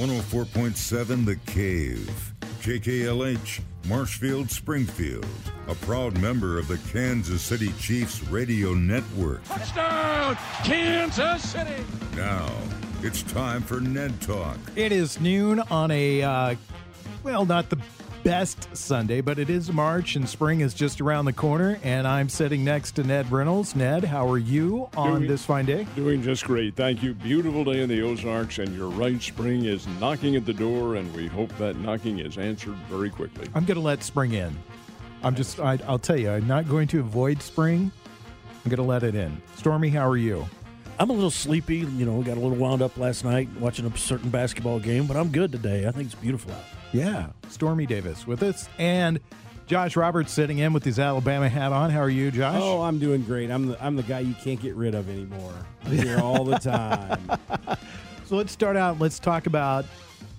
104.7 The Cave. KKLH, Marshfield, Springfield. A proud member of the Kansas City Chiefs radio network. Touchdown, Kansas City! Now, it's time for Ned Talk. It is noon on a, uh, well, not the best Sunday, but it is March and spring is just around the corner. And I'm sitting next to Ned Reynolds. Ned, how are you on Doing- this fine day? Doing just great. Thank you. Beautiful day in the Ozarks, and you're right. Spring is knocking at the door, and we hope that knocking is answered very quickly. I'm going to let spring in. I'm just, I, I'll tell you, I'm not going to avoid spring. I'm going to let it in. Stormy, how are you? I'm a little sleepy. You know, got a little wound up last night watching a certain basketball game, but I'm good today. I think it's beautiful out. Yeah, Stormy Davis with us. And Josh Roberts sitting in with his Alabama hat on. How are you, Josh? Oh, I'm doing great. I'm the I'm the guy you can't get rid of anymore. I'm here all the time. So let's start out. Let's talk about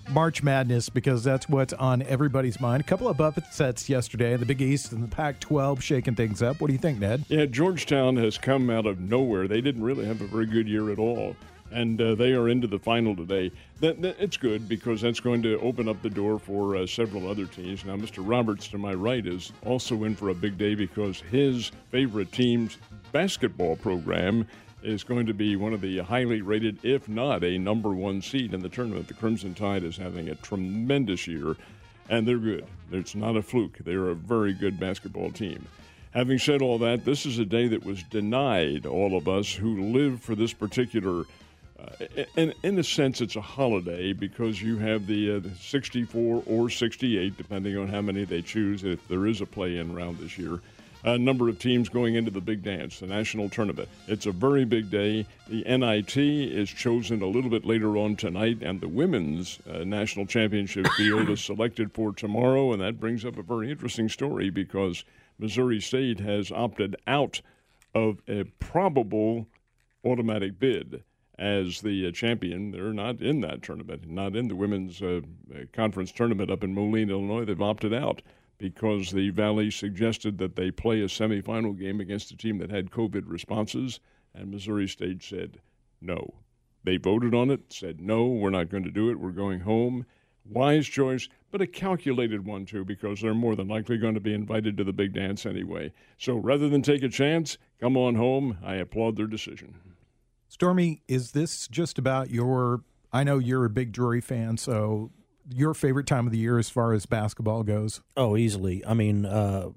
March Madness because that's what's on everybody's mind. A couple of upsets yesterday in the Big East and the Pac 12 shaking things up. What do you think, Ned? Yeah, Georgetown has come out of nowhere. They didn't really have a very good year at all. And uh, they are into the final today. That, that, it's good because that's going to open up the door for uh, several other teams. Now, Mr. Roberts to my right is also in for a big day because his favorite team's basketball program is going to be one of the highly rated, if not a number one seed in the tournament. The Crimson Tide is having a tremendous year, and they're good. It's not a fluke. They're a very good basketball team. Having said all that, this is a day that was denied all of us who live for this particular. Uh, in, in a sense, it's a holiday because you have the, uh, the 64 or 68, depending on how many they choose, if there is a play in round this year. A number of teams going into the big dance, the national tournament. It's a very big day. The NIT is chosen a little bit later on tonight, and the women's uh, national championship field is selected for tomorrow. And that brings up a very interesting story because Missouri State has opted out of a probable automatic bid as the uh, champion. They're not in that tournament, not in the women's uh, uh, conference tournament up in Moline, Illinois. They've opted out because the Valley suggested that they play a semifinal game against a team that had COVID responses, and Missouri State said no. They voted on it, said no, we're not going to do it, we're going home. Wise choice, but a calculated one too, because they're more than likely going to be invited to the big dance anyway. So rather than take a chance, come on home. I applaud their decision. Stormy, is this just about your? I know you're a big Drury fan, so your favorite time of the year as far as basketball goes? Oh, easily. I mean, uh,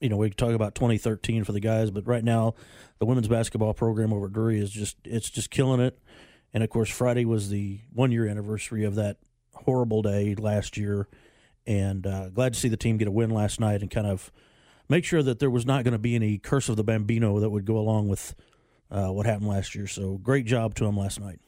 you know, we talk about 2013 for the guys, but right now, the women's basketball program over at Drury is just it's just killing it. And of course, Friday was the one year anniversary of that horrible day last year, and uh, glad to see the team get a win last night and kind of make sure that there was not going to be any curse of the bambino that would go along with uh, what happened last year. So great job to them last night.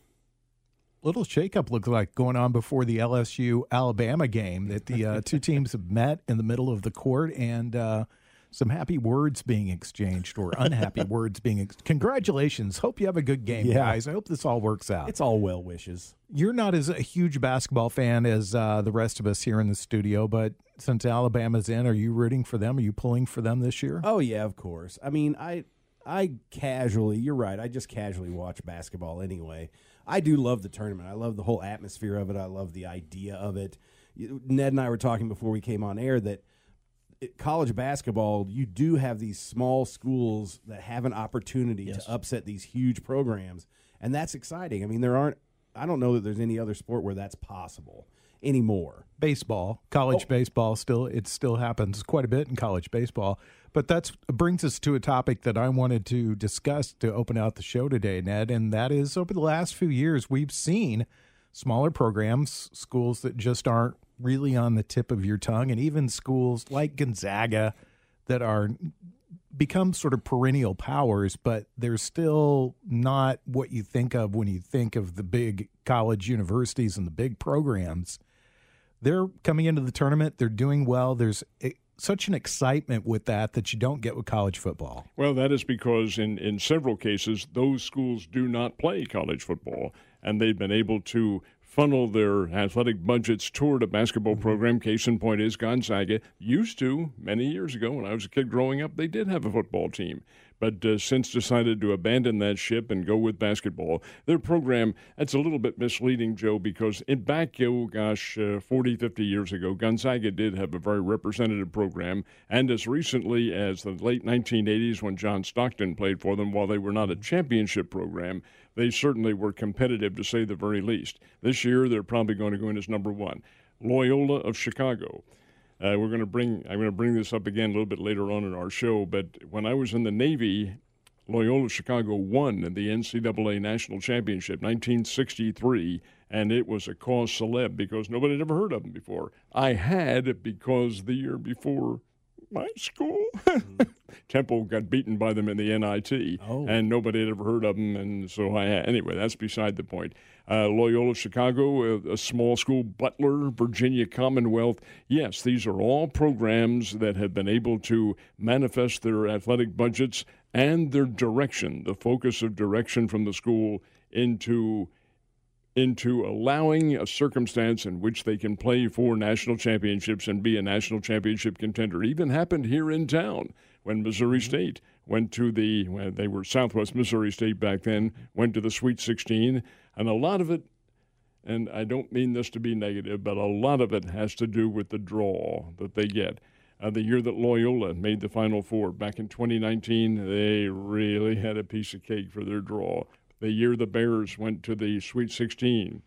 Little shakeup looked like going on before the LSU Alabama game that the uh, two teams have met in the middle of the court and uh, some happy words being exchanged or unhappy words being. Ex- Congratulations! Hope you have a good game, Yeah. guys. I hope this all works out. It's all well wishes. You're not as a huge basketball fan as uh, the rest of us here in the studio, but since Alabama's in, are you rooting for them? Are you pulling for them this year? Oh yeah, of course. I mean, I I casually, you're right. I just casually watch basketball anyway. I do love the tournament. I love the whole atmosphere of it. I love the idea of it. Ned and I were talking before we came on air that it- college basketball, you do have these small schools that have an opportunity Yes. to upset these huge programs, and that's exciting. I mean, there aren't. I don't know that there's any other sport where that's possible anymore. baseball, college Oh. baseball still it still happens quite a bit in college baseball. But that brings us to a topic that I wanted to discuss to open out the show today, Ned, and that is over the last few years we've seen smaller programs, schools that just aren't really on the tip of your tongue, and even schools like Gonzaga that are become sort of perennial powers, but they're still not what you think of when you think of the big college universities and the big programs they're coming into the tournament. They're doing well. There's a, such an excitement with that that you don't get with college football. Well, that is because in, in several cases, those schools do not play college football, and they've been able to funnel their athletic budgets toward a basketball mm-hmm. program. Case in point is Gonzaga used to, many years ago when I was a kid growing up, they did have a football team. But uh, since decided to abandon that ship and go with basketball. Their program, that's a little bit misleading, Joe, because in back, oh gosh, uh, 40, 50 years ago, Gonzaga did have a very representative program. And as recently as the late 1980s, when John Stockton played for them, while they were not a championship program, they certainly were competitive to say the very least. This year, they're probably going to go in as number one. Loyola of Chicago. Uh, we're going to bring. I'm going to bring this up again a little bit later on in our show. But when I was in the Navy, Loyola Chicago won the NCAA national championship, 1963, and it was a cause celeb because nobody had ever heard of them before. I had because the year before my school. Temple got beaten by them in the NIT, Oh. and nobody had ever heard of them. And so I anyway, that's beside the point. Uh, Loyola Chicago, a, a small school, Butler, Virginia Commonwealth. Yes, these are all programs that have been able to manifest their athletic budgets and their direction, the focus of direction from the school into into allowing a circumstance in which they can play for national championships and be a national championship contender. It even happened here in town when Missouri State went to the when they were Southwest Missouri State back then, went to the Sweet 16, and a lot of it and I don't mean this to be negative, but a lot of it has to do with the draw that they get. Uh, the year that Loyola made the Final Four back in 2019, they really had a piece of cake for their draw. The year the Bears went to the Sweet 16,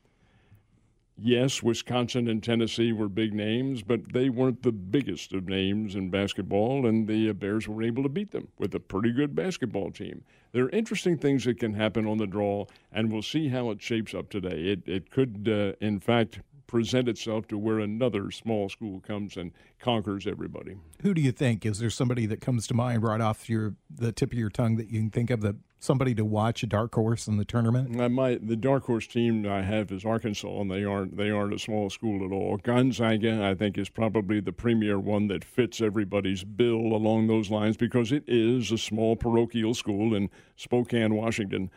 yes, Wisconsin and Tennessee were big names, but they weren't the biggest of names in basketball, and the uh, Bears were able to beat them with a pretty good basketball team. There are interesting things that can happen on the draw, and we'll see how it shapes up today. It, it could, uh, in fact, present itself to where another small school comes and conquers everybody. Who do you think? Is there somebody that comes to mind right off your the tip of your tongue that you can think of that somebody to watch a dark horse in the tournament? I might, the dark horse team I have is Arkansas, and they aren't they aren't a small school at all. Gonzaga, I think, is probably the premier one that fits everybody's bill along those lines because it is a small parochial school in Spokane, Washington,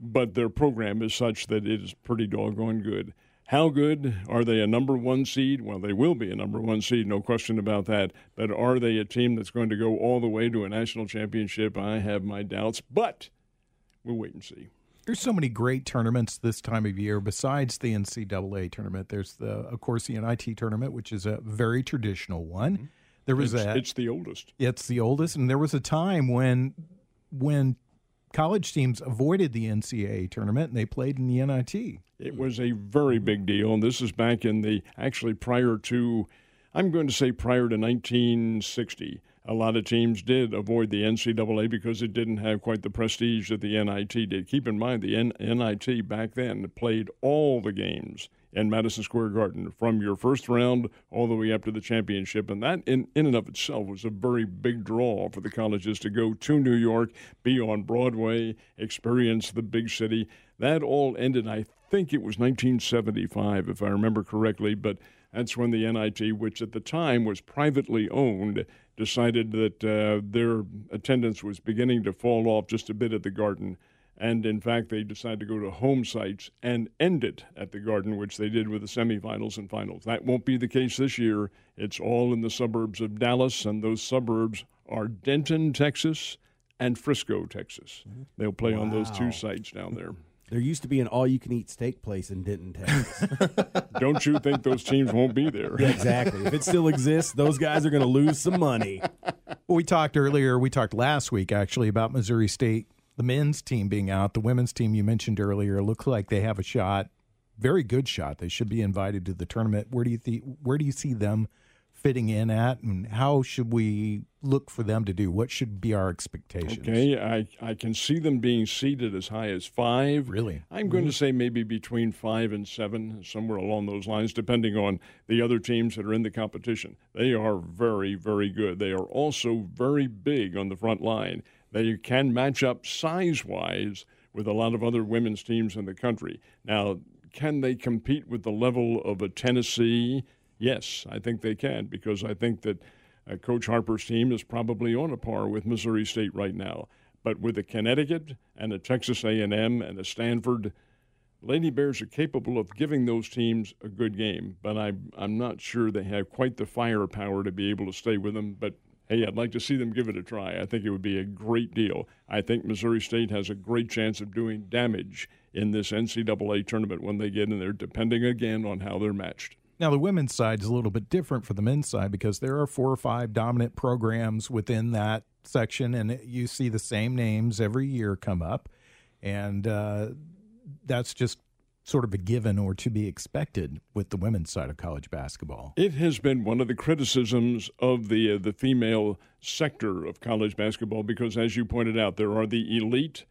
but their program is such that it is pretty doggone good. How good are they? A number one seed? Well, they will be a number one seed, no question about that. But are they a team that's going to go all the way to a national championship? I have my doubts, but we'll wait and see. There's so many great tournaments this time of year besides the NCAA tournament. There's the, of course, the NIT tournament, which is a very traditional one. Mm-hmm. There was It's, a, it's the oldest. it's the oldest, and there was a time when when college teams avoided the NCAA tournament and they played in the NIT. It was a very big deal, and this is back in the actually prior to, I'm going to say prior to 1960. A lot of teams did avoid the NCAA because it didn't have quite the prestige that the NIT did. Keep in mind, the N- NIT back then played all the games in Madison Square Garden from your first round all the way up to the championship. And that, in, in and of itself, was a very big draw for the colleges to go to New York, be on Broadway, experience the big city. That all ended, I think it was 1975, if I remember correctly, but that's when the NIT, which at the time was privately owned, decided that uh, their attendance was beginning to fall off just a bit at the Garden. And in fact, they decided to go to home sites and end it at the Garden, which they did with the semifinals and finals. That won't be the case this year. It's all in the suburbs of Dallas, and those suburbs are Denton, Texas, and Frisco, Texas. They'll play on those two sites down there. There used to be an all-you-can-eat steak place in Denton, Texas. Don't you think those teams won't be there? Yeah, exactly. If it still exists, those guys are going to lose some money. Well, we talked earlier, we talked last week actually about Missouri State, the men's team being out. The women's team you mentioned earlier looks like they have a shot, very good shot. They should be invited to the tournament. Where do you think? Where do you see them fitting in at, and how should we look for them to do? What should be our expectations? Okay, I, I can see them being seated as high as five. Really? I'm going to mm-hmm. say maybe between five and seven, somewhere along those lines, depending on the other teams that are in the competition. They are very, very good. They are also very big on the front line. They can match up size wise with a lot of other women's teams in the country. Now, can they compete with the level of a Tennessee? Yes, I think they can because I think that uh, Coach Harper's team is probably on a par with Missouri State right now. But with a Connecticut and a Texas A&M and a Stanford, Lady Bears are capable of giving those teams a good game. But I'm I'm not sure they have quite the firepower to be able to stay with them. But hey, I'd like to see them give it a try. I think it would be a great deal. I think Missouri State has a great chance of doing damage in this NCAA tournament when they get in there, depending again on how they're matched. Now, the women's side is a little bit different from the men's side because there are four or five dominant programs within that section, and you see the same names every year come up. And uh, that's just sort of a given or to be expected with the women's side of college basketball. It has been one of the criticisms of the uh, the female sector of college basketball because, as you pointed out, there are the elite,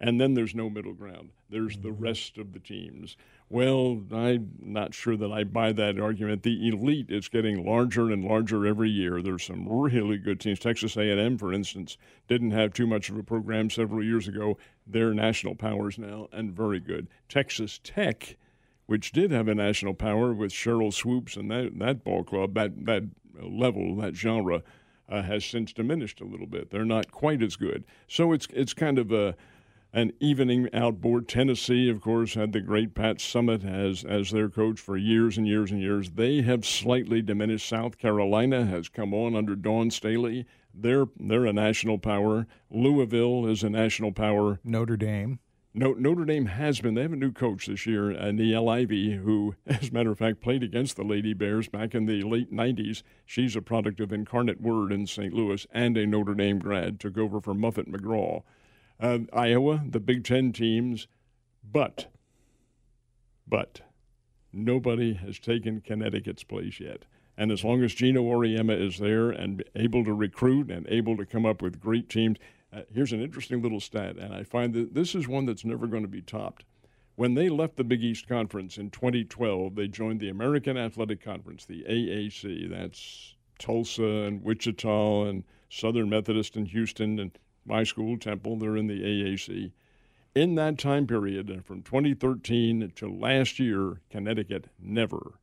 and then there's no middle ground. There's the rest of the teams. Well, I'm not sure that I buy that argument. The elite is getting larger and larger every year. There's some really good teams. Texas A&M, for instance, didn't have too much of a program several years ago. They're national powers now and very good. Texas Tech, which did have a national power with Sheryl Swoopes and that that ball club, that that level, that genre. Uh, has since diminished a little bit. They're not quite as good. So it's it's kind of a an evening outboard. Tennessee, of course, had the great Pat Summitt as as their coach for years and years and years. They have slightly diminished. South Carolina has come on under Dawn Staley. They're they're a national power. Louisville is a national power. Notre Dame. No, Notre Dame has been. They have a new coach this year, uh, Niele Ivey, who, as a matter of fact, played against the Lady Bears back in the late 90s. She's a product of Incarnate Word in St. Louis and a Notre Dame grad, took over for Muffet McGraw uh, Iowa, the Big Ten teams, but, but nobody has taken Connecticut's place yet. And as long as Geno Auriemma is there and able to recruit and able to come up with great teams, uh, here's an interesting little stat, and I find that this is one that's never going to be topped. When they left the Big East Conference in 2012, they joined the American Athletic Conference, the AAC. That's Tulsa and Wichita and Southern Methodist and Houston and my school, Temple, they're in the AAC. In that time period, from 2013 to last year, Connecticut never,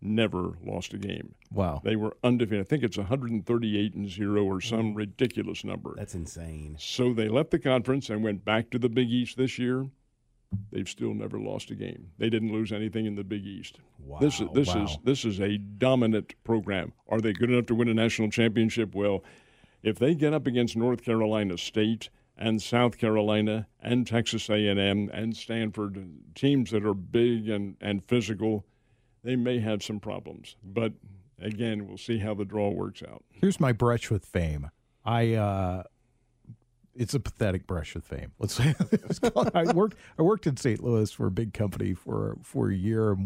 never lost a game. Wow. They were undefeated. I think it's 138 and 0 or mm. some ridiculous number. That's insane. So they left the conference and went back to the Big East this year. They've still never lost a game. They didn't lose anything in the Big East. Wow. This is this wow. is this is a dominant program. Are they good enough to win a national championship? Well, if they get up against North Carolina State and South Carolina and Texas A&M and Stanford, teams that are big and, and physical, they may have some problems. But again, we'll see how the draw works out. Here's my brush with fame. I uh it's a pathetic brush with fame. Let's say let's call it. I worked I worked in St. Louis for a big company for for a year.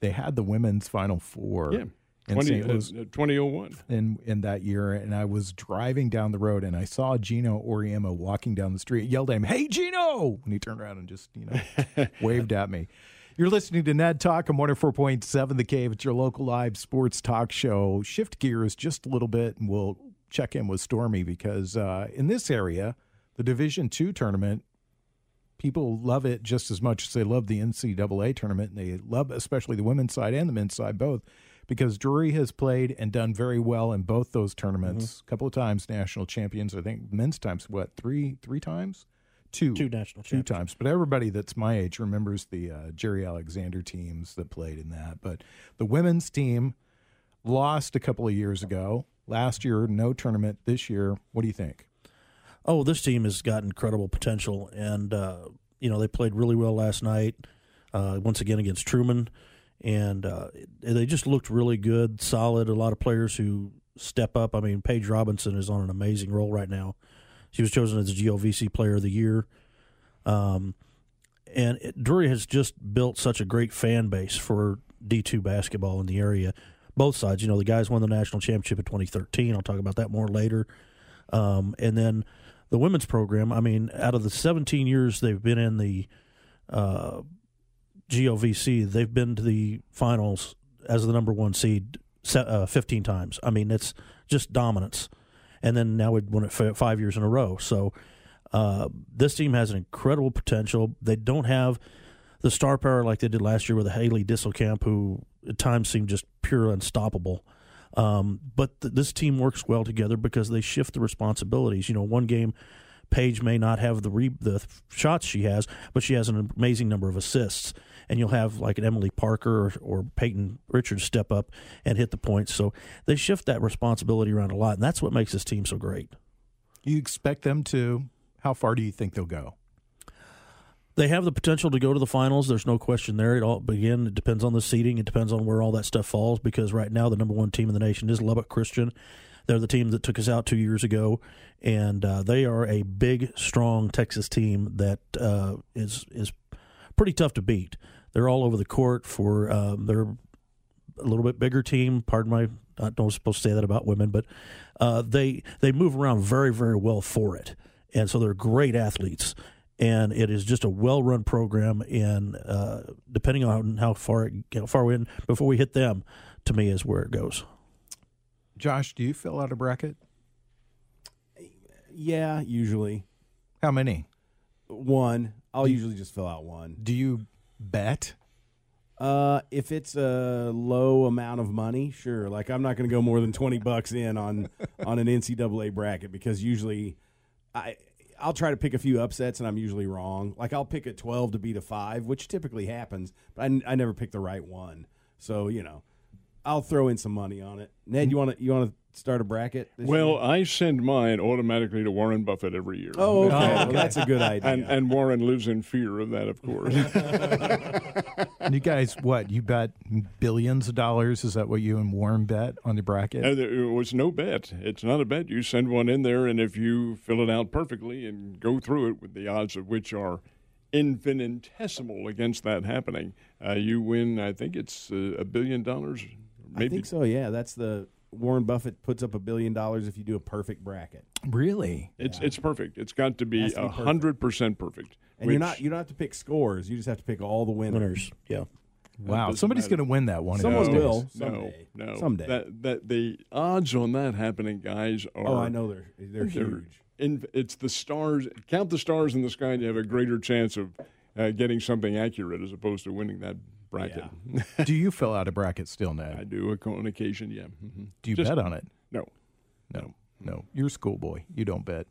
They had the women's final four. Yeah. In 20, St. Louis. uh, 2001. in in that year, and I was driving down the road, and I saw Geno Auriemma walking down the street. Yelled at him, "Hey, Gino!" And he turned around and just you know waved at me. You're listening to Ned Talk on 104.7 The Cave. It's your local live sports talk show. Shift gears just a little bit, and we'll check in with Stormy because uh, in this area, the Division Two tournament, people love it just as much as they love the NCAA tournament, and they love especially the women's side and the men's side both because Drury has played and done very well in both those tournaments. A couple of times national champions. I think men's times what three three times, two Two national two champions. times. But everybody that's my age remembers the uh, Jerry Alexander teams that played in that. But the women's team lost a couple of years ago. Last year, no tournament. This year, what do you think? Oh, this team has got incredible potential, and uh, you know they played really well last night. Uh, once again against Truman, and uh, they just looked really good, solid. A lot of players who step up. I mean, Paige Robinson is on an amazing role right now. She was chosen as the GLVC Player of the Year. Um, and it, Drury has just built such a great fan base for D2 basketball in the area. Both sides, you know, the guys won the national championship in 2013. I'll talk about that more later. Um, and then the women's program, I mean, out of the 17 years they've been in the uh, GLVC, they've been to the finals as the number one seed uh, 15 times. I mean, it's just dominance. And then now we've won it five years in a row. So uh, this team has an incredible potential. They don't have the star power like they did last year with Haley Disselkamp, who at times seemed just pure unstoppable. Um, but th- this team works well together because they shift the responsibilities. You know, one game, Paige may not have the re- the shots she has, but she has an amazing number of assists. And you'll have like an Emily Parker or, or Peyton Richards step up and hit the points. So they shift that responsibility around a lot, and that's what makes this team so great. You expect them to? How far do you think they'll go? They have the potential to go to the finals. There's no question there. It all again, it depends on the seeding. It depends on where all that stuff falls. Because right now, the number one team in the nation is Lubbock Christian. They're the team that took us out two years ago, and uh, they are a big, strong Texas team that uh, is is pretty tough to beat. They're all over the court for um, they're a little bit bigger team. Pardon my, I don't supposed to say that about women, but uh, they they move around very very well for it, and so they're great athletes. And it is just a well-run program, and uh, depending on how far how far we in before we hit them, to me is where it goes. Josh, do you fill out a bracket? Yeah, usually How many? one. I'll usually just fill out one. Do you bet? Uh, if it's a low amount of money, sure. Like I'm not going to go more than twenty bucks in on on an NCAA bracket because usually, I I'll try to pick a few upsets and I'm usually wrong. Like I'll pick a twelve to beat a five, which typically happens, but I, I never pick the right one. So you know, I'll throw in some money on it. Ned, you want to you want to start a bracket? this Well, year? I send mine automatically to Warren Buffett every year. oh, okay, Well, that's a good idea. And, and Warren lives in fear of that, of course. And you guys, what? You bet billions of dollars? Is that what you and Warren bet on the bracket? And there was no bet. It's not a bet. You send one in there, and if you fill it out perfectly and go through it with the odds of which are infinitesimal against that happening, uh, you win. I think it's uh, a billion dollars. Maybe I think so. Yeah, that's the Warren Buffett puts up a billion dollars if you do a perfect bracket. Really? it's it's perfect. It's got to be Has to be a hundred percent perfect. And you're not you don't have to pick scores. You just have to pick all the winners. Winners, yeah. Wow. Somebody's matter. going to win that one. Someone these days. will. No, Someday. no. Someday. That, that the odds on that happening, guys, are. Oh, I know they're they're They're huge. in, it's the stars. Count the stars in the sky, and you have a greater chance of uh, getting something accurate as opposed to winning that bracket. Do you fill out a bracket still, Ned? I do on occasion, yeah. hmm Do you Just- bet on it? No, No. No. You're a schoolboy. You don't bet.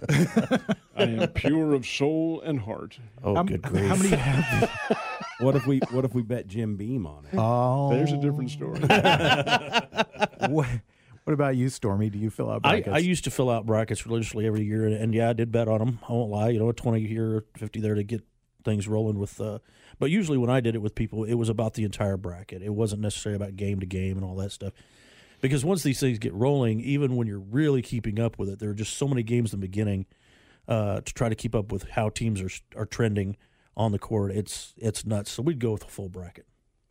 I am pure of soul and heart. Oh, How, good how grief! many have What if we what if we bet Jim Beam on it? Oh. There's a different story. what, what about you, Stormy? Do you fill out I, brackets? I used to fill out brackets religiously every year, and, and yeah, I did bet on them. I won't lie. You know, a twenty here, fifty there to get things rolling with. Uh, but usually, when I did it with people, it was about the entire bracket. It wasn't necessarily about game to game and all that stuff. Because once these things get rolling, even when you're really keeping up with it, there are just so many games in the beginning uh, to try to keep up with how teams are are trending on the court. It's it's nuts. So we'd go with a full bracket.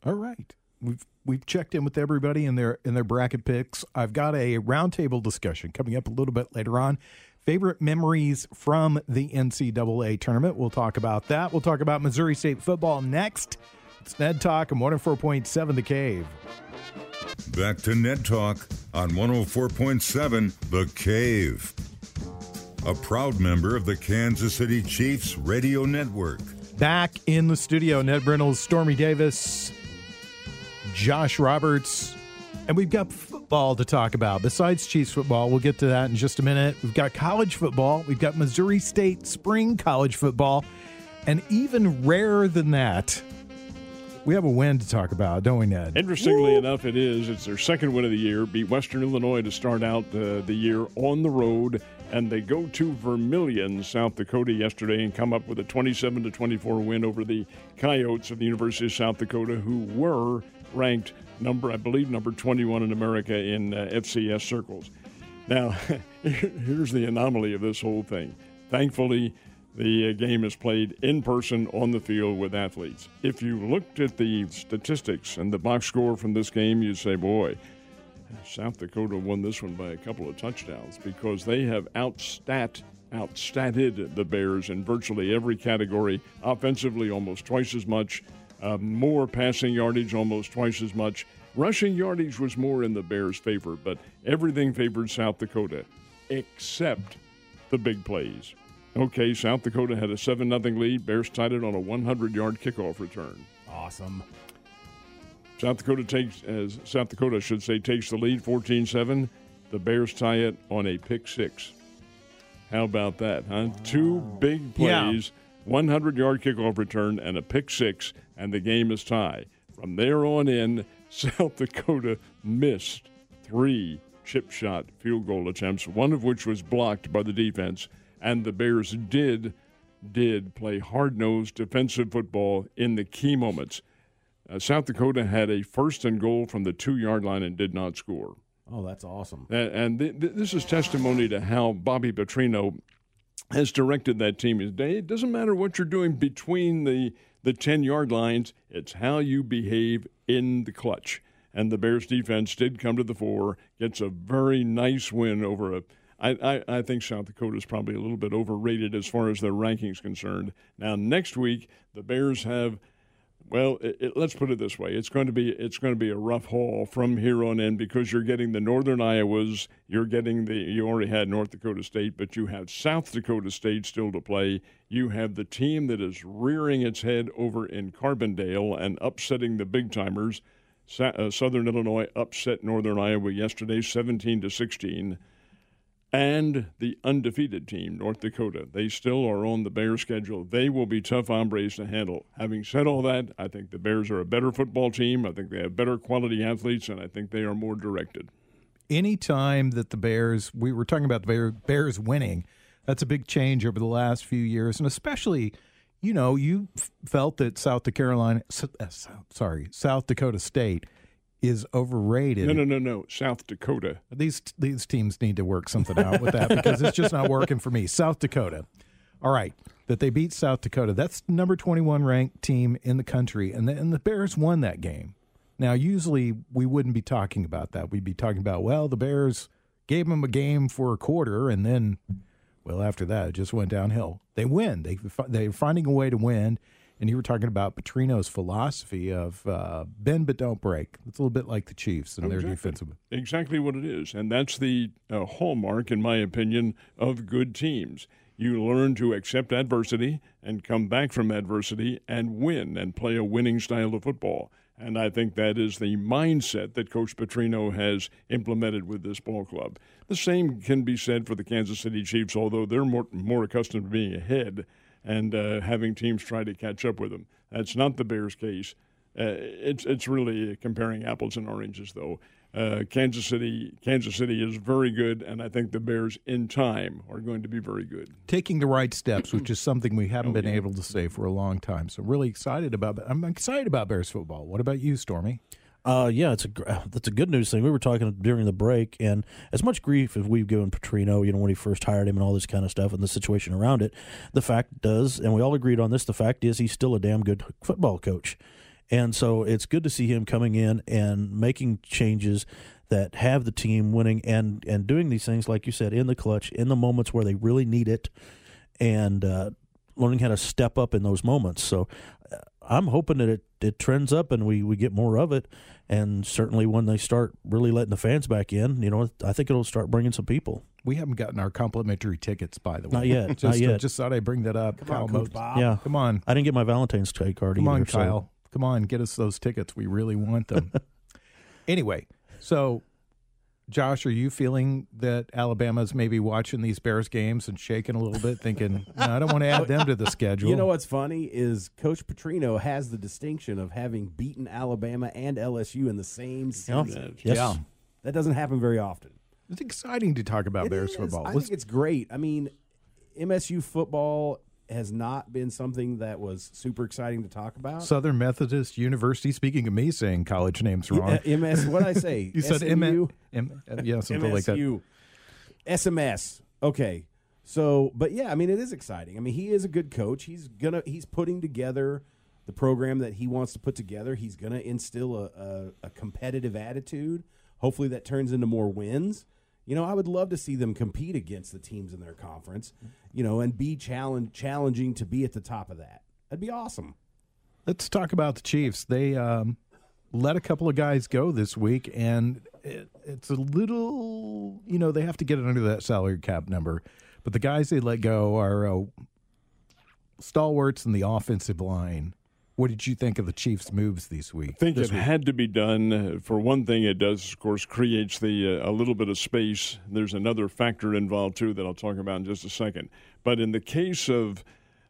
All right. We've we've checked in with everybody in their in their bracket picks. I've got a roundtable discussion coming up a little bit later on. Favorite memories from the NCAA tournament. We'll talk about that. We'll talk about Missouri State football next. It's Ned Talk on 104.7 The Cave. Back to Ned Talk on 104.7 The Cave. A proud member of the Kansas City Chiefs Radio Network. Back in the studio, Ned Reynolds, Stormy Davis, Josh Roberts, and we've got football to talk about. Besides Chiefs football, we'll get to that in just a minute. We've got college football, we've got Missouri State spring college football, and even rarer than that, we have a win to talk about, don't we, Ned? Interestingly enough, it is. It's their second win of the year. Beat Western Illinois to start out the year on the road, and they go to Vermillion, South Dakota, yesterday, and come up with a 27 to 24 win over the Coyotes of the University of South Dakota, who were ranked number, I believe, number 21 in America in uh, FCS circles. Now, here's the anomaly of this whole thing. Thankfully, the uh, game is played in person on the field with athletes. If you looked at the statistics and the box score from this game, you'd say, boy, South Dakota won this one by a couple of touchdowns because they have outstat outstatted the Bears in virtually every category. Offensively, almost twice as much. Uh, more passing yardage, almost twice as much. Rushing yardage was more in the Bears' favor, but everything favored South Dakota, except the big plays. Okay, South Dakota had a 7 0 lead. Bears tied it on a 100 yard kickoff return. Awesome. South Dakota takes, as South Dakota should say, takes the lead 14 7. The Bears tie it on a pick six. How about that, huh? Two big plays. Yeah. Plays 100 yard kickoff return, and a pick six, and the game is tied. From there on in, South Dakota missed three chip shot field goal attempts, one of which was blocked by the defense, and the Bears did did play hard nosed defensive football in the key moments. Uh, South Dakota had a first and goal from the two yard line and did not score. Oh, that's awesome. And, and th- th- this is testimony to how Bobby Petrino has directed that team. It doesn't matter what you're doing between the, the 10 yard lines, it's how you behave in the clutch. And the Bears defense did come to the fore, gets a very nice win over a. I, I, I think South Dakota is probably a little bit overrated as far as their rankings concerned. Now next week the Bears have well, it, it, let's put it this way: it's going to be it's going to be a rough haul from here on in because you're getting the Northern Iowas, you're getting the you already had North Dakota State, but you have South Dakota State still to play. You have the team that is rearing its head over in Carbondale and upsetting the big timers. Sa- uh, Southern Illinois upset Northern Iowa yesterday, 17 to 16 and the undefeated team, North Dakota. They still are on the Bears schedule. They will be tough hombres to handle. Having said all that, I think the Bears are a better football team. I think they have better quality athletes, and I think they are more directed. Any time that the Bears, we were talking about the Bears winning, that's a big change over the last few years, and especially, you know, you felt that South Carolina, uh, sorry, South Dakota State is overrated. No, no, no, no. South Dakota. These these teams need to work something out with that because it's just not working for me. South Dakota. All right, that they beat South Dakota. That's number 21 ranked team in the country and the, and the Bears won that game. Now, usually we wouldn't be talking about that. We'd be talking about, well, the Bears gave them a game for a quarter and then well, after that, it just went downhill. They win. They they're finding a way to win and you were talking about Petrino's philosophy of uh, bend but don't break. It's a little bit like the Chiefs and exactly. their defensive. Exactly what it is, and that's the uh, hallmark, in my opinion, of good teams. You learn to accept adversity and come back from adversity and win and play a winning style of football. And I think that is the mindset that Coach Petrino has implemented with this ball club. The same can be said for the Kansas City Chiefs, although they're more, more accustomed to being ahead and uh, having teams try to catch up with them. That's not the Bears' case. Uh, it's it's really comparing apples and oranges, though. Uh, Kansas City, Kansas City is very good, and I think the Bears, in time, are going to be very good. Taking the right steps, which is something we haven't oh, been yeah. able to say for a long time. So, really excited about. I'm excited about Bears football. What about you, Stormy? Uh, yeah, it's a that's a good news thing. We were talking during the break, and as much grief as we've given Petrino, you know, when he first hired him and all this kind of stuff, and the situation around it, the fact does, and we all agreed on this. The fact is, he's still a damn good football coach, and so it's good to see him coming in and making changes that have the team winning and and doing these things like you said in the clutch, in the moments where they really need it, and uh, learning how to step up in those moments. So uh, I'm hoping that it, it trends up and we, we get more of it. And certainly when they start really letting the fans back in, you know, I think it'll start bringing some people. We haven't gotten our complimentary tickets, by the way. Not yet. just, not yet. Just thought I'd bring that up. Come Kyle on, Coach Bob. Yeah. Come on. I didn't get my Valentine's Day card Come either. on, Kyle. So. Come on, get us those tickets. We really want them. anyway, so Josh, are you feeling that Alabama's maybe watching these Bears games and shaking a little bit, thinking, no, I don't want to add them to the schedule? You know what's funny is Coach Petrino has the distinction of having beaten Alabama and LSU in the same season. Yes. Yeah. That doesn't happen very often. It's exciting to talk about it Bears is. football. I think it's great. I mean, MSU football has not been something that was super exciting to talk about. Southern Methodist University. Speaking of me saying college names wrong, yeah, MS. What I say? you said M- M- yeah, something MSU. like that. SMS. Okay. So, but yeah, I mean, it is exciting. I mean, he is a good coach. He's gonna he's putting together the program that he wants to put together. He's gonna instill a, a, a competitive attitude. Hopefully, that turns into more wins. You know, I would love to see them compete against the teams in their conference, you know, and be challenge, challenging to be at the top of that. That'd be awesome. Let's talk about the Chiefs. They um, let a couple of guys go this week, and it, it's a little, you know, they have to get it under that salary cap number. But the guys they let go are uh, stalwarts in the offensive line. What did you think of the Chiefs' moves these week? I think it week? had to be done. For one thing, it does, of course, creates the uh, a little bit of space. There's another factor involved too that I'll talk about in just a second. But in the case of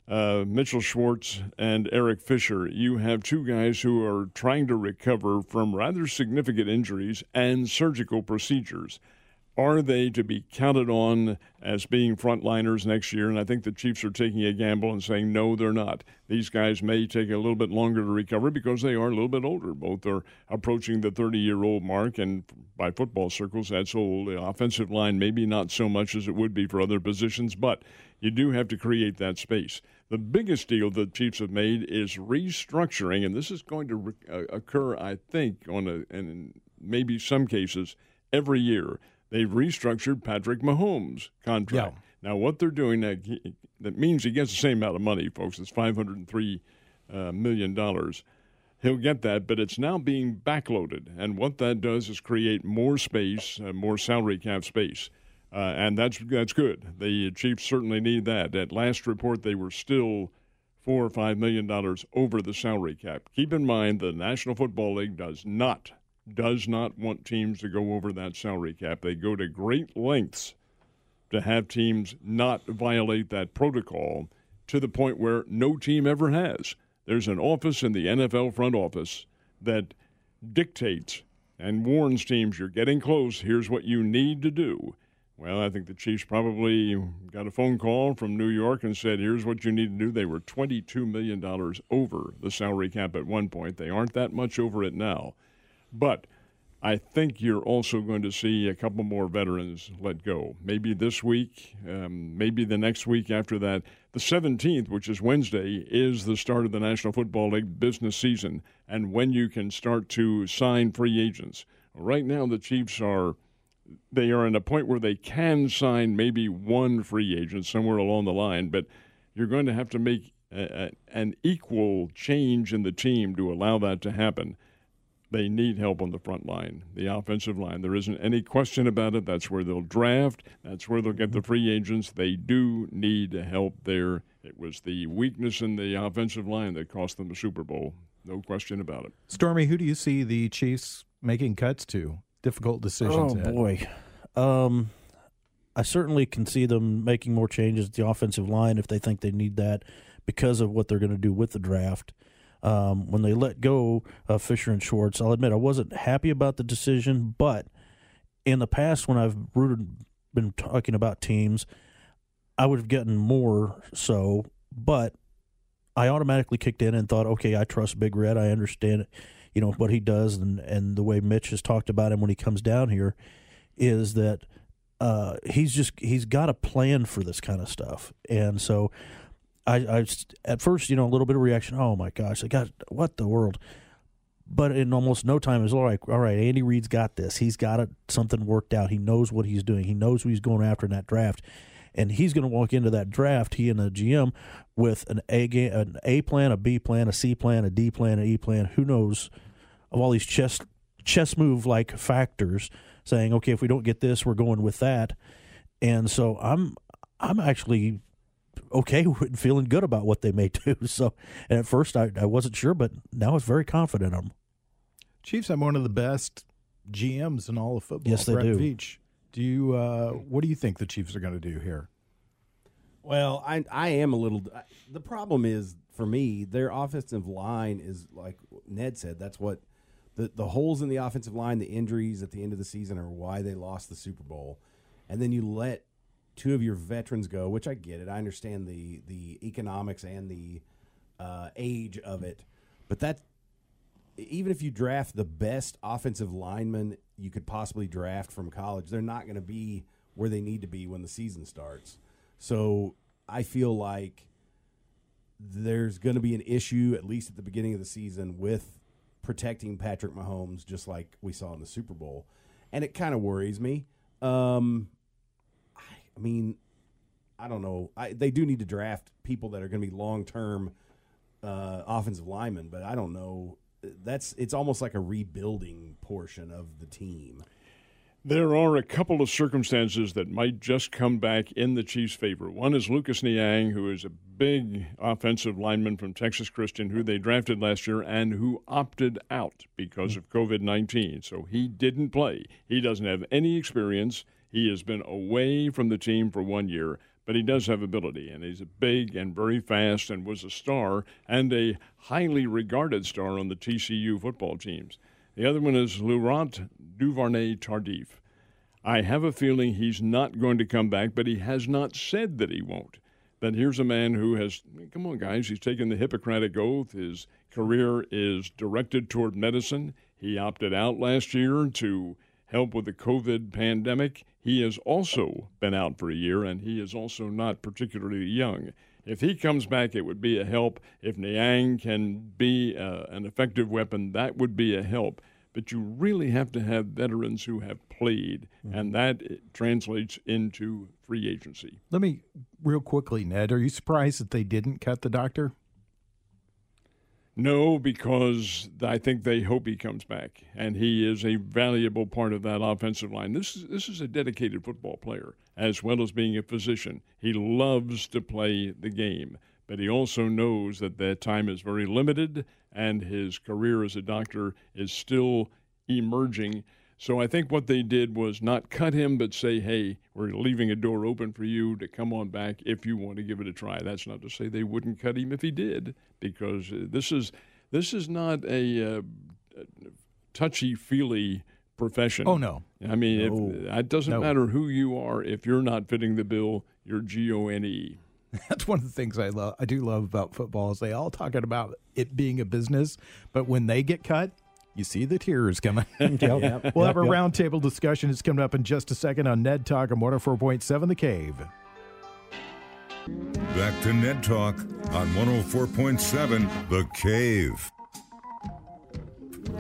uh, Mitchell Schwartz and Eric Fisher, you have two guys who are trying to recover from rather significant injuries and surgical procedures. Are they to be counted on as being frontliners next year? And I think the Chiefs are taking a gamble and saying, no, they're not. These guys may take a little bit longer to recover because they are a little bit older. Both are approaching the 30 year old mark, and by football circles, that's old. The offensive line, maybe not so much as it would be for other positions, but you do have to create that space. The biggest deal the Chiefs have made is restructuring, and this is going to re- uh, occur, I think, on a, in maybe some cases every year they've restructured Patrick Mahomes' contract. Yeah. Now, what they're doing that, that means he gets the same amount of money, folks. It's five hundred three uh, million dollars. He'll get that, but it's now being backloaded, and what that does is create more space, uh, more salary cap space, uh, and that's that's good. The Chiefs certainly need that. At last report, they were still four or five million dollars over the salary cap. Keep in mind, the National Football League does not does not want teams to go over that salary cap. They go to great lengths to have teams not violate that protocol to the point where no team ever has. There's an office in the NFL front office that dictates and warns teams you're getting close, here's what you need to do. Well, I think the Chiefs probably got a phone call from New York and said, here's what you need to do. They were $22 million over the salary cap at one point. They aren't that much over it now. But I think you're also going to see a couple more veterans let go. Maybe this week, um, maybe the next week after that. The 17th, which is Wednesday, is the start of the National Football League business season and when you can start to sign free agents. Right now, the Chiefs are. They are in a point where they can sign maybe one free agent somewhere along the line, but you're going to have to make a, a, an equal change in the team to allow that to happen they need help on the front line, the offensive line. There isn't any question about it. That's where they'll draft. That's where they'll get the free agents. They do need help there. It was the weakness in the offensive line that cost them the Super Bowl. No question about it. Stormy, who do you see the Chiefs making cuts to? Difficult decisions. Oh ahead. boy, um, I certainly can see them making more changes at the offensive line if they think they need that because of what they're going to do with the draft um, when they let go of Fisher and Schwartz. I'll admit I wasn't happy about the decision, but in the past when I've rooted, been talking about teams, I would have gotten more so, but I automatically kicked in and thought, okay, I trust Big Red. I understand, you know, what he does and, and the way Mitch has talked about him when he comes down here is that uh, he's just he's got a plan for this kind of stuff, and so I, I at first, you know, a little bit of reaction. Oh my gosh, I got what the world. But in almost no time, it's all right. All right, Andy Reid's got this. He's got it, something worked out. He knows what he's doing. He knows who he's going after in that draft, and he's going to walk into that draft. He and the GM with an A game, an A plan, a B plan, a C plan, a D plan, an E plan. Who knows of all these chess chess move like factors, saying, okay, if we don't get this, we're going with that. And so I'm I'm actually okay with feeling good about what they may do. So, and at first I, I wasn't sure, but now I was very confident in them. Chiefs have one of the best GMs in all of football. Yes, they Brett do. Veach. Do you? Uh, what do you think the Chiefs are going to do here? Well, I I am a little. The problem is for me, their offensive line is like Ned said. That's what the the holes in the offensive line, the injuries at the end of the season are why they lost the Super Bowl. And then you let two of your veterans go, which I get it. I understand the the economics and the uh, age of it, but that even if you draft the best offensive lineman you could possibly draft from college, they're not going to be where they need to be when the season starts. So I feel like there's going to be an issue at least at the beginning of the season with protecting Patrick Mahomes, just like we saw in the Super Bowl, and it kind of worries me. Um, I mean, I don't know. I, they do need to draft people that are going to be long term uh, offensive linemen, but I don't know. That's it's almost like a rebuilding portion of the team. There are a couple of circumstances that might just come back in the Chiefs' favor. One is Lucas Niang, who is a big offensive lineman from Texas Christian, who they drafted last year and who opted out because of COVID 19. So he didn't play. He doesn't have any experience. He has been away from the team for one year, but he does have ability, and he's big and very fast, and was a star and a highly regarded star on the TCU football teams. The other one is Laurent Duvernay Tardif. I have a feeling he's not going to come back, but he has not said that he won't. But here's a man who has, come on, guys, he's taken the Hippocratic Oath. His career is directed toward medicine. He opted out last year to help with the COVID pandemic. He has also been out for a year, and he is also not particularly young. If he comes back, it would be a help. If Niang can be uh, an effective weapon, that would be a help. But you really have to have veterans who have played, mm-hmm. and that translates into free agency. Let me, real quickly, Ned, are you surprised that they didn't cut the doctor? No, because I think they hope he comes back, and he is a valuable part of that offensive line. This is this is a dedicated football player, as well as being a physician. He loves to play the game, but he also knows that that time is very limited, and his career as a doctor is still emerging. So I think what they did was not cut him, but say, hey, we're leaving a door open for you to come on back if you want to give it a try. That's not to say they wouldn't cut him if he did, because uh, this is this is not a uh, touchy feely profession. Oh no! I mean, no. If, it doesn't no. matter who you are. If you're not fitting the bill, you're G O N E. That's one of the things I love. I do love about football is they all talking about it being a business, but when they get cut, you see the tears coming. yep. Yep. We'll have a roundtable discussion. It's coming up in just a second on Ned Talk on 104.7 The Cave. Back to Ned Talk on 104.7 The Cave.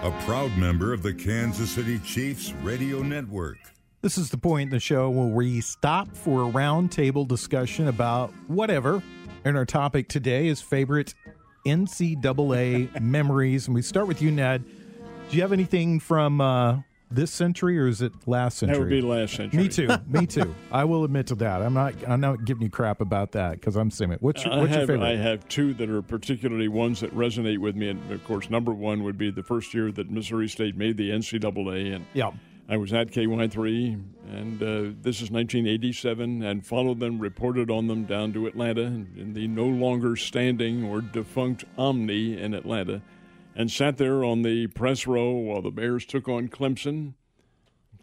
A proud member of the Kansas City Chiefs radio network. This is the point in the show where we stop for a roundtable discussion about whatever. And our topic today is favorite NCAA memories. And we start with you, Ned. Do you have anything from uh, this century or is it last century? That would be last century. Me too. Me too. I will admit to that. I'm not. I'm not giving you crap about that because I'm saying it. What's your, what's have, your favorite? I have two that are particularly ones that resonate with me, and of course, number one would be the first year that Missouri State made the NCAA, and yeah. I was at KY3, and uh, this is 1987, and followed them, reported on them down to Atlanta in the no longer standing or defunct Omni in Atlanta and sat there on the press row while the Bears took on Clemson.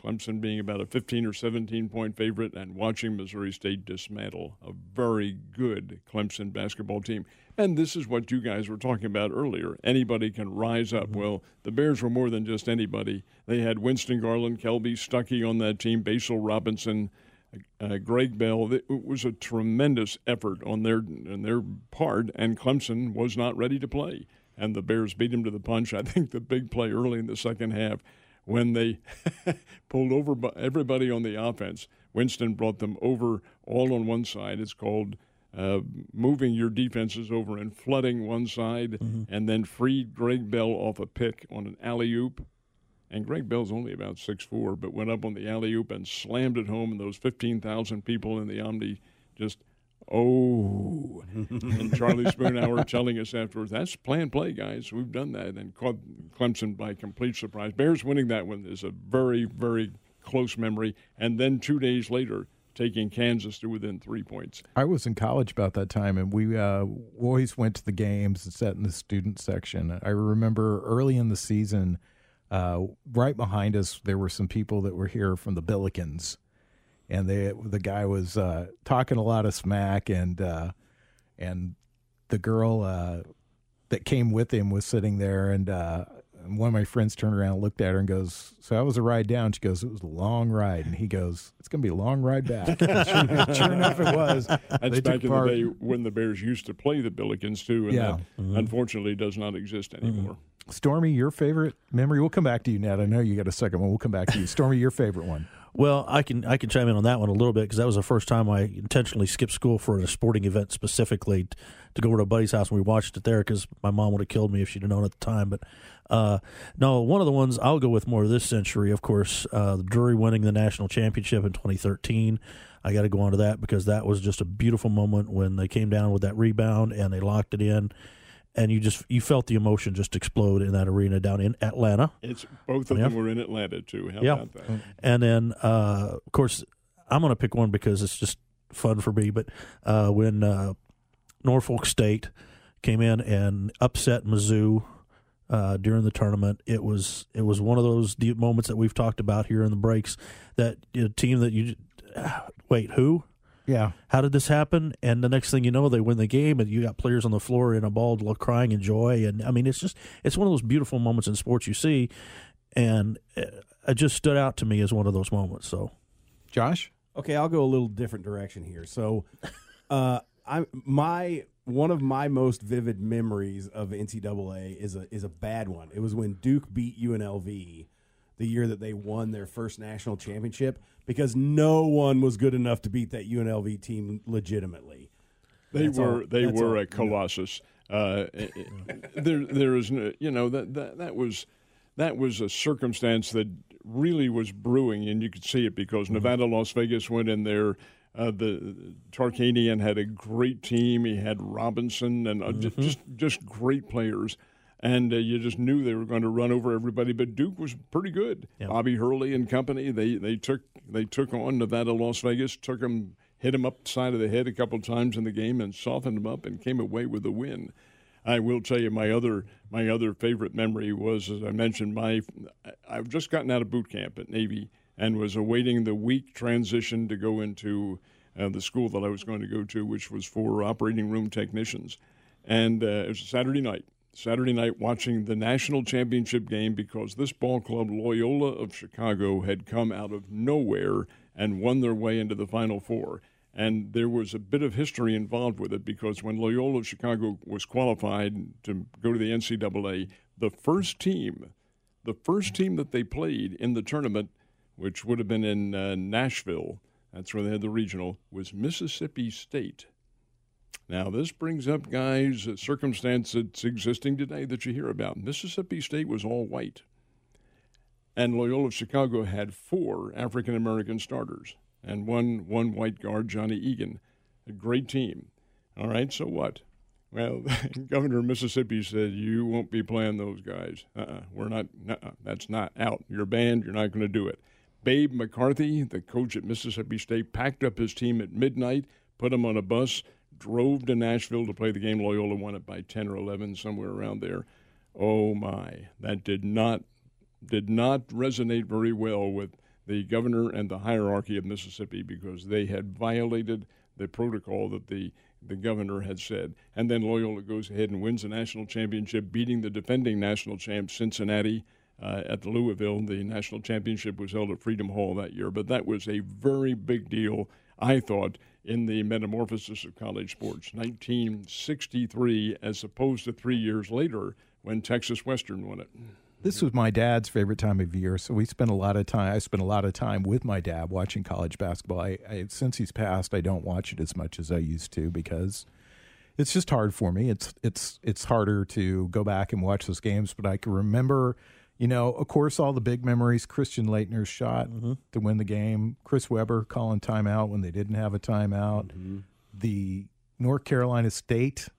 Clemson being about a 15 or 17 point favorite and watching Missouri State dismantle a very good Clemson basketball team. And this is what you guys were talking about earlier. Anybody can rise up. Well, the Bears were more than just anybody. They had Winston Garland, Kelby Stuckey on that team, Basil Robinson, uh, Greg Bell. It was a tremendous effort on their on their part, and Clemson was not ready to play and the Bears beat him to the punch. I think the big play early in the second half when they pulled over everybody on the offense. Winston brought them over all on one side. It's called uh, moving your defenses over and flooding one side, mm-hmm. and then freed Greg Bell off a pick on an alley oop. And Greg Bell's only about six four, but went up on the alley oop and slammed it home, and those 15,000 people in the Omni just Oh, and Charlie Spoonhour telling us afterwards, that's plan play, guys. We've done that and caught Clemson by complete surprise. Bears winning that one is a very, very close memory. And then two days later, taking Kansas to within three points. I was in college about that time, and we uh, always went to the games and sat in the student section. I remember early in the season, uh, right behind us, there were some people that were here from the Billikens and they the guy was uh, talking a lot of smack, and uh, and the girl uh, that came with him was sitting there, and, uh, one of my friends turned around and looked at her and goes, "So how was the ride down?" She goes, "It was a long ride," and he goes, "It's going to be a long ride back." sure, sure, enough, it was. That's back in part. the day when the Bears used to play the Billikens too, and yeah. that mm-hmm. unfortunately does not exist anymore. Mm-hmm. Stormy, your favorite memory? We'll come back to you, Ned. I know you got a second one. We'll come back to you. Stormy, your favorite one. Well, I can I can chime in on that one a little bit because that was the first time I intentionally skipped school for a sporting event specifically to go over to a buddy's house and we watched it there because my mom would have killed me if she'd known at the time. But uh, no, one of the ones I'll go with more this century, of course, uh, Drury winning the national championship in 2013. I got to go on to that because that was just a beautiful moment when they came down with that rebound and they locked it in and you just you felt the emotion just explode in that arena down in Atlanta. It's both of them were in Atlanta too. How yeah. about that? And then uh, of course I'm going to pick one because it's just fun for me, but uh, when uh, Norfolk State came in and upset Mizzou uh, during the tournament, it was it was one of those deep moments that we've talked about here in the breaks. That you know, team that you wait who Yeah. how did this happen? And the next thing you know, they win the game, and you got players on the floor in a ball crying in joy. And I mean, it's just it's one of those beautiful moments in sports you see, and uh, it just stood out to me as one of those moments. So Josh? Okay, I'll go a little different direction here. So, uh, I my one of my most vivid memories of NCAA is a is a bad one. It was when Duke beat UNLV the year that they won their first national championship because no one was good enough to beat that UNLV team legitimately. They That's were all- they were all. a colossus. Uh, there there is no, you know that, that that was that was a circumstance that really was brewing, and you could see it because Mm-hmm. Nevada, Las Vegas went in there. Uh, the Tarkanian had a great team. He had Robinson and uh, Mm-hmm. just just great players, and uh, you just knew they were going to run over everybody. But Duke was pretty good. Bobby Hurley and company they they took they took on Nevada, Las Vegas, took them hit him upside of the head a couple times in the game and softened them up and came away with a win. I will tell you my other my other favorite memory was as I mentioned my I've just gotten out of boot camp at Navy and was awaiting the week transition to go into uh, the school that I was going to go to, which was for operating room technicians. And uh, it was a Saturday night. Saturday night watching the national championship game because this ball club, Loyola of Chicago, had come out of nowhere and won their way into the Final Four. And there was a bit of history involved with it because when Loyola of Chicago was qualified to go to the NCAA, the first team, the first team that they played in the tournament, which would have been in uh, Nashville, that's where they had the regional, was Mississippi State. Now, this brings up, guys, uh, a circumstance that's existing today that you hear about. Mississippi State was all white, and Loyola Chicago had four African American starters and one one white guard, Johnny Egan. A great team. All right, so what? Well, Governor of Mississippi said you won't be playing those guys. Uh-uh, we're not. nuh-uh, that's not out. You're banned. You're not going to do it. Babe McCarthy, the coach at Mississippi State, packed up his team at midnight, put them on a bus, drove to Nashville to play the game. Loyola won it by 10 or 11, somewhere around there. Oh my, that did not did not resonate very well with the governor and the hierarchy of Mississippi because they had violated the protocol that the the governor had said. And then Loyola goes ahead and wins the national championship, beating the defending national champ Cincinnati uh, at the Louisville. The national championship was held at Freedom Hall that year, but that was a very big deal, I thought, in the metamorphosis of college sports. 1963, as opposed to three years later when Texas Western won it. This was my dad's favorite time of year, so we spent a lot of time. I spent a lot of time with my dad watching college basketball. I, I since he's passed, I don't watch it as much as I used to because it's just hard for me. It's it's it's harder to go back and watch those games, but I can remember, you know, of course, all the big memories. Christian Laettner's shot to win the game. Chris Webber calling timeout when they didn't have a timeout. The North Carolina State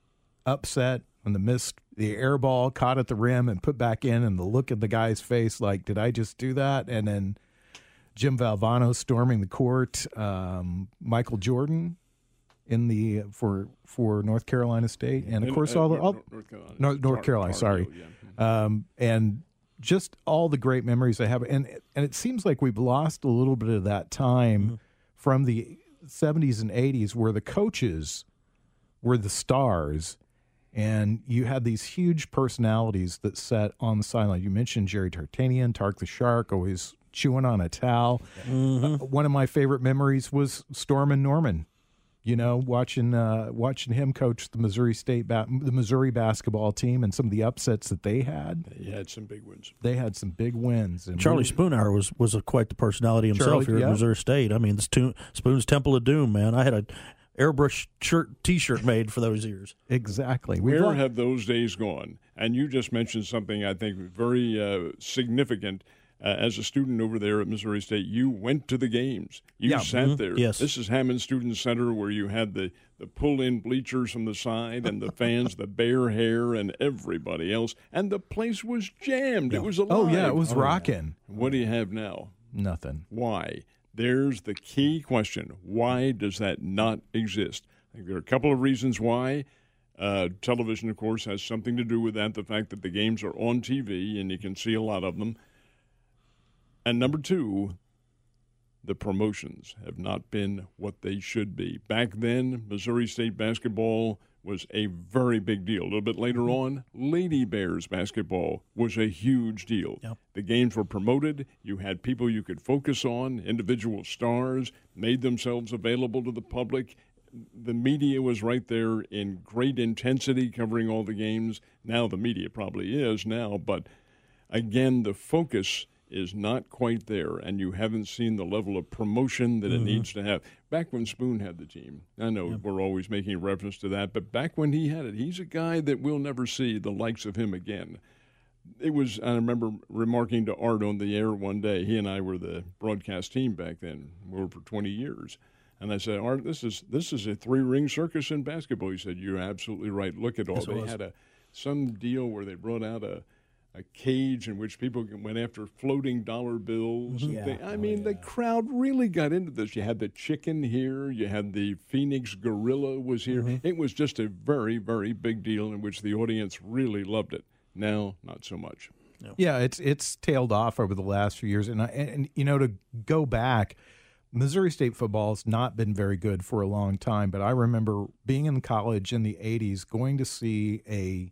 upset when the missed the air ball caught at the rim and put back in, and the look at the guy's face like, did I just do that? And then Jim Valvano storming the court. Um, Michael Jordan in the for for North Carolina State, and of course uh, all the all, North Carolina. North, North Carolina. Sorry, um, and just all the great memories I have, and and it seems like we've lost a little bit of that time from the '70s and '80s, where the coaches were the stars, and you had these huge personalities that sat on the sideline. You mentioned Jerry Tarkanian, Tark the Shark, always chewing on a towel. Uh, one of my favorite memories was Stormin' Norman. You know, watching uh, watching him coach the Missouri State ba- the Missouri basketball team and some of the upsets that they had. He had some big wins. They had some big wins. And Charlie we- Spoonhour was was a, quite the personality himself Charlie, here yeah. at Missouri State. I mean, this tu- Spoon's Temple of Doom, man. I had a airbrush shirt T-shirt made for those years. exactly. We've Where lost- have those days gone? And you just mentioned something I think very uh, significant. Uh, as a student over there at Missouri State, you went to the games. You Yeah, sat there. Yes. This is Hammons Student Center where you had the, the pull in bleachers from the side and the fans, the bear hair, and everybody else. And the place was jammed. It was alive. oh yeah, it was rocking. What do you have now? Nothing. Why? There's the key question. Why does that not exist? I think there are a couple of reasons why. Uh, television, of course, has something to do with that. The fact that the games are on TV and you can see a lot of them. And number two, the promotions have not been what they should be. Back then, Missouri State basketball was a very big deal. A little bit later mm-hmm. on, Lady Bears basketball was a huge deal. Yep. The games were promoted. You had people you could focus on, individual stars made themselves available to the public. The media was right there in great intensity covering all the games. Now the media probably is now, but again, the focus is not quite there, and you haven't seen the level of promotion that it mm-hmm. needs to have. Back when Spoon had the team, I know we're always making reference to that, but back when he had it, he's a guy that we'll never see the likes of him again. It was, I remember remarking to Art on the air one day, he and I were the broadcast team back then, we were for 20 years. And I said, Art, this is this is a three ring circus in basketball. He said, You're absolutely right. Look at all yes, they had a some deal where they brought out a a cage in which people went after floating dollar bills. and Yeah. thing- I Oh, mean, the crowd really got into this. You had the chicken here, you had the Phoenix gorilla was here. Mm-hmm. It was just a very, very big deal in which the audience really loved it. Now, not so much. Yeah, it's it's tailed off over the last few years, and I, and you know to go back, Missouri State football has not been very good for a long time. But I remember being in college in the '80s, going to see a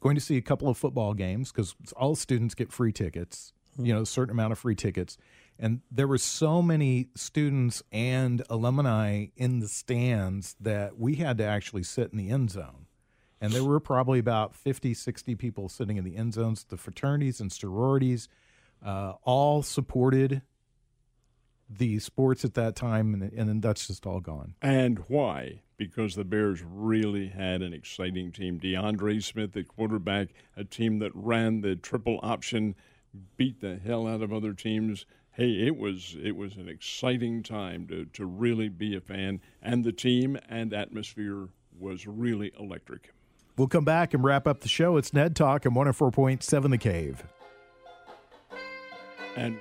going to see a couple of football games because all students get free tickets, you know, a certain amount of free tickets. And there were so many students and alumni in the stands that we had to actually sit in the end zone. And there were probably about 50, 60 people sitting in the end zones. The fraternities and sororities uh, all supported the sports at that time, and, and then that's just all gone. And why? Because the Bears really had an exciting team. DeAndre Smith at quarterback, a team that ran the triple option, beat the hell out of other teams. Hey, it was it was an exciting time to, to really be a fan, and the team and atmosphere was really electric. We'll come back and wrap up the show. It's Ned Talk and 104.7 The Cave. And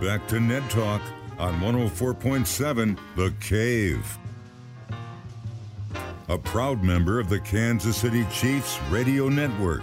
Back to Ned Talk on 104.7 The Cave. A proud member of the Kansas City Chiefs Radio Network.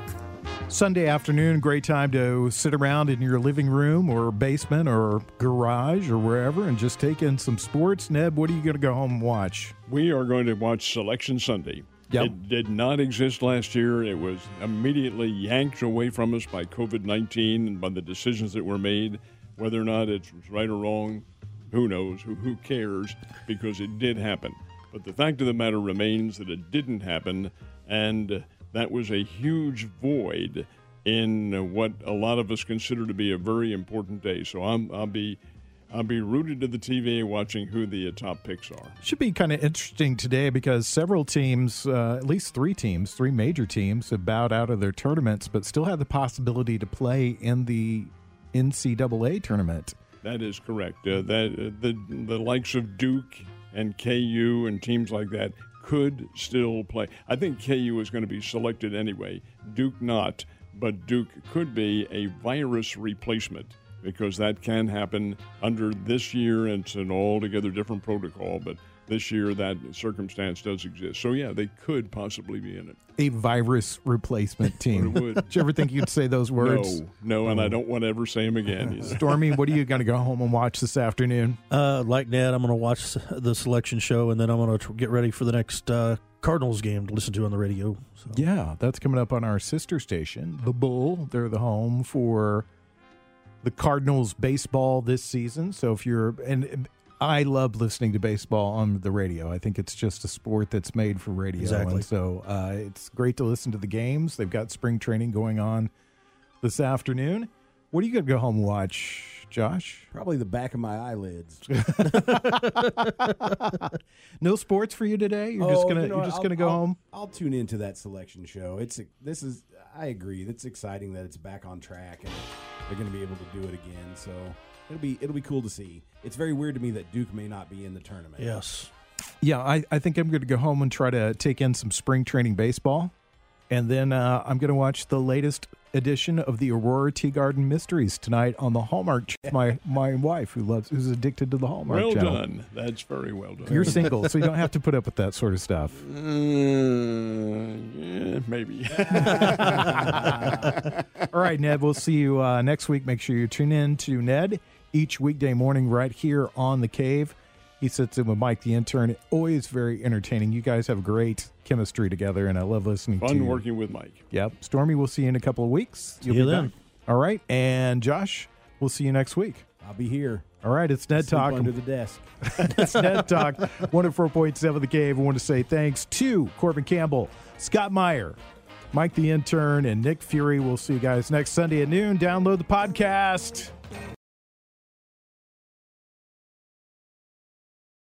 Sunday afternoon, great time to sit around in your living room or basement or garage or wherever and just take in some sports. Ned, what are you going to go home and watch? We are going to watch Selection Sunday. Yep. It did not exist last year. It was immediately yanked away from us by COVID 19 and by the decisions that were made. Whether or not it's right or wrong, who knows? Who, who cares? Because it did happen. But the fact of the matter remains that it didn't happen, and that was a huge void in what a lot of us consider to be a very important day. So I'm, I'll be. I'll be rooted to the TV watching who the top picks are. Should be kind of interesting today because several teams, uh, at least three teams, three major teams, have bowed out of their tournaments, but still have the possibility to play in the NCAA tournament. That is correct. Uh, that uh, the the likes of Duke and KU and teams like that could still play. I think KU is going to be selected anyway. Duke not, but Duke could be a virus replacement because that can happen under this year. It's an altogether different protocol, but this year that circumstance does exist. So yeah, they could possibly be in it. A virus replacement team. It would. Did you ever think you'd say those words? No, no, and I don't want to ever say them again. either. Stormy, what are you going to go home and watch this afternoon? Uh, like Ned, I'm going to watch the selection show, and then I'm going to get ready for the next uh, Cardinals game to listen to on the radio. So. Yeah, that's coming up on our sister station, The Bull. They're the home for the Cardinals baseball this season. So if you're and I love listening to baseball on the radio. I think it's just a sport that's made for radio. Exactly. And so uh, it's great to listen to the games. They've got spring training going on this afternoon. What are you going to go home and watch, Josh? Probably the back of my eyelids. No sports for you today. You're just Oh, gonna you know what? just gonna go I'll- home. I'll tune into that selection show. It's this is I agree. It's exciting that it's back on track and they're going to be able to do it again. So it'll be it'll be cool to see. It's very weird to me that Duke may not be in the tournament. Yes. Yeah, I, I think I'm going to go home and try to take in some spring training baseball. And then uh, I'm going to watch the latest edition of the Aurora Tea Garden Mysteries tonight on the Hallmark. Ch- my my wife, who loves, who's addicted to the Hallmark Well channel. done. That's very well done. You're single, so you don't have to put up with that sort of stuff. Uh, yeah, maybe. All right, Ned, we'll see you uh, next week. Make sure you tune in to Ned each weekday morning right here on The Cave. He sits in with Mike, the intern. Always very entertaining. You guys have great chemistry together, and I love listening to Fun working with Mike. Yep. Stormy, we'll see you in a couple of weeks. See you be then. back. All right. And Josh, we'll see you next week. I'll be here. All right. It's Ned Sleep Talk. under the desk. it's Ned Talk, 104.7 The Cave. I want to say thanks to Corbin Campbell, Scott Meyer, Mike the intern, and Nick Fury. We'll see you guys next Sunday at noon. Download the podcast.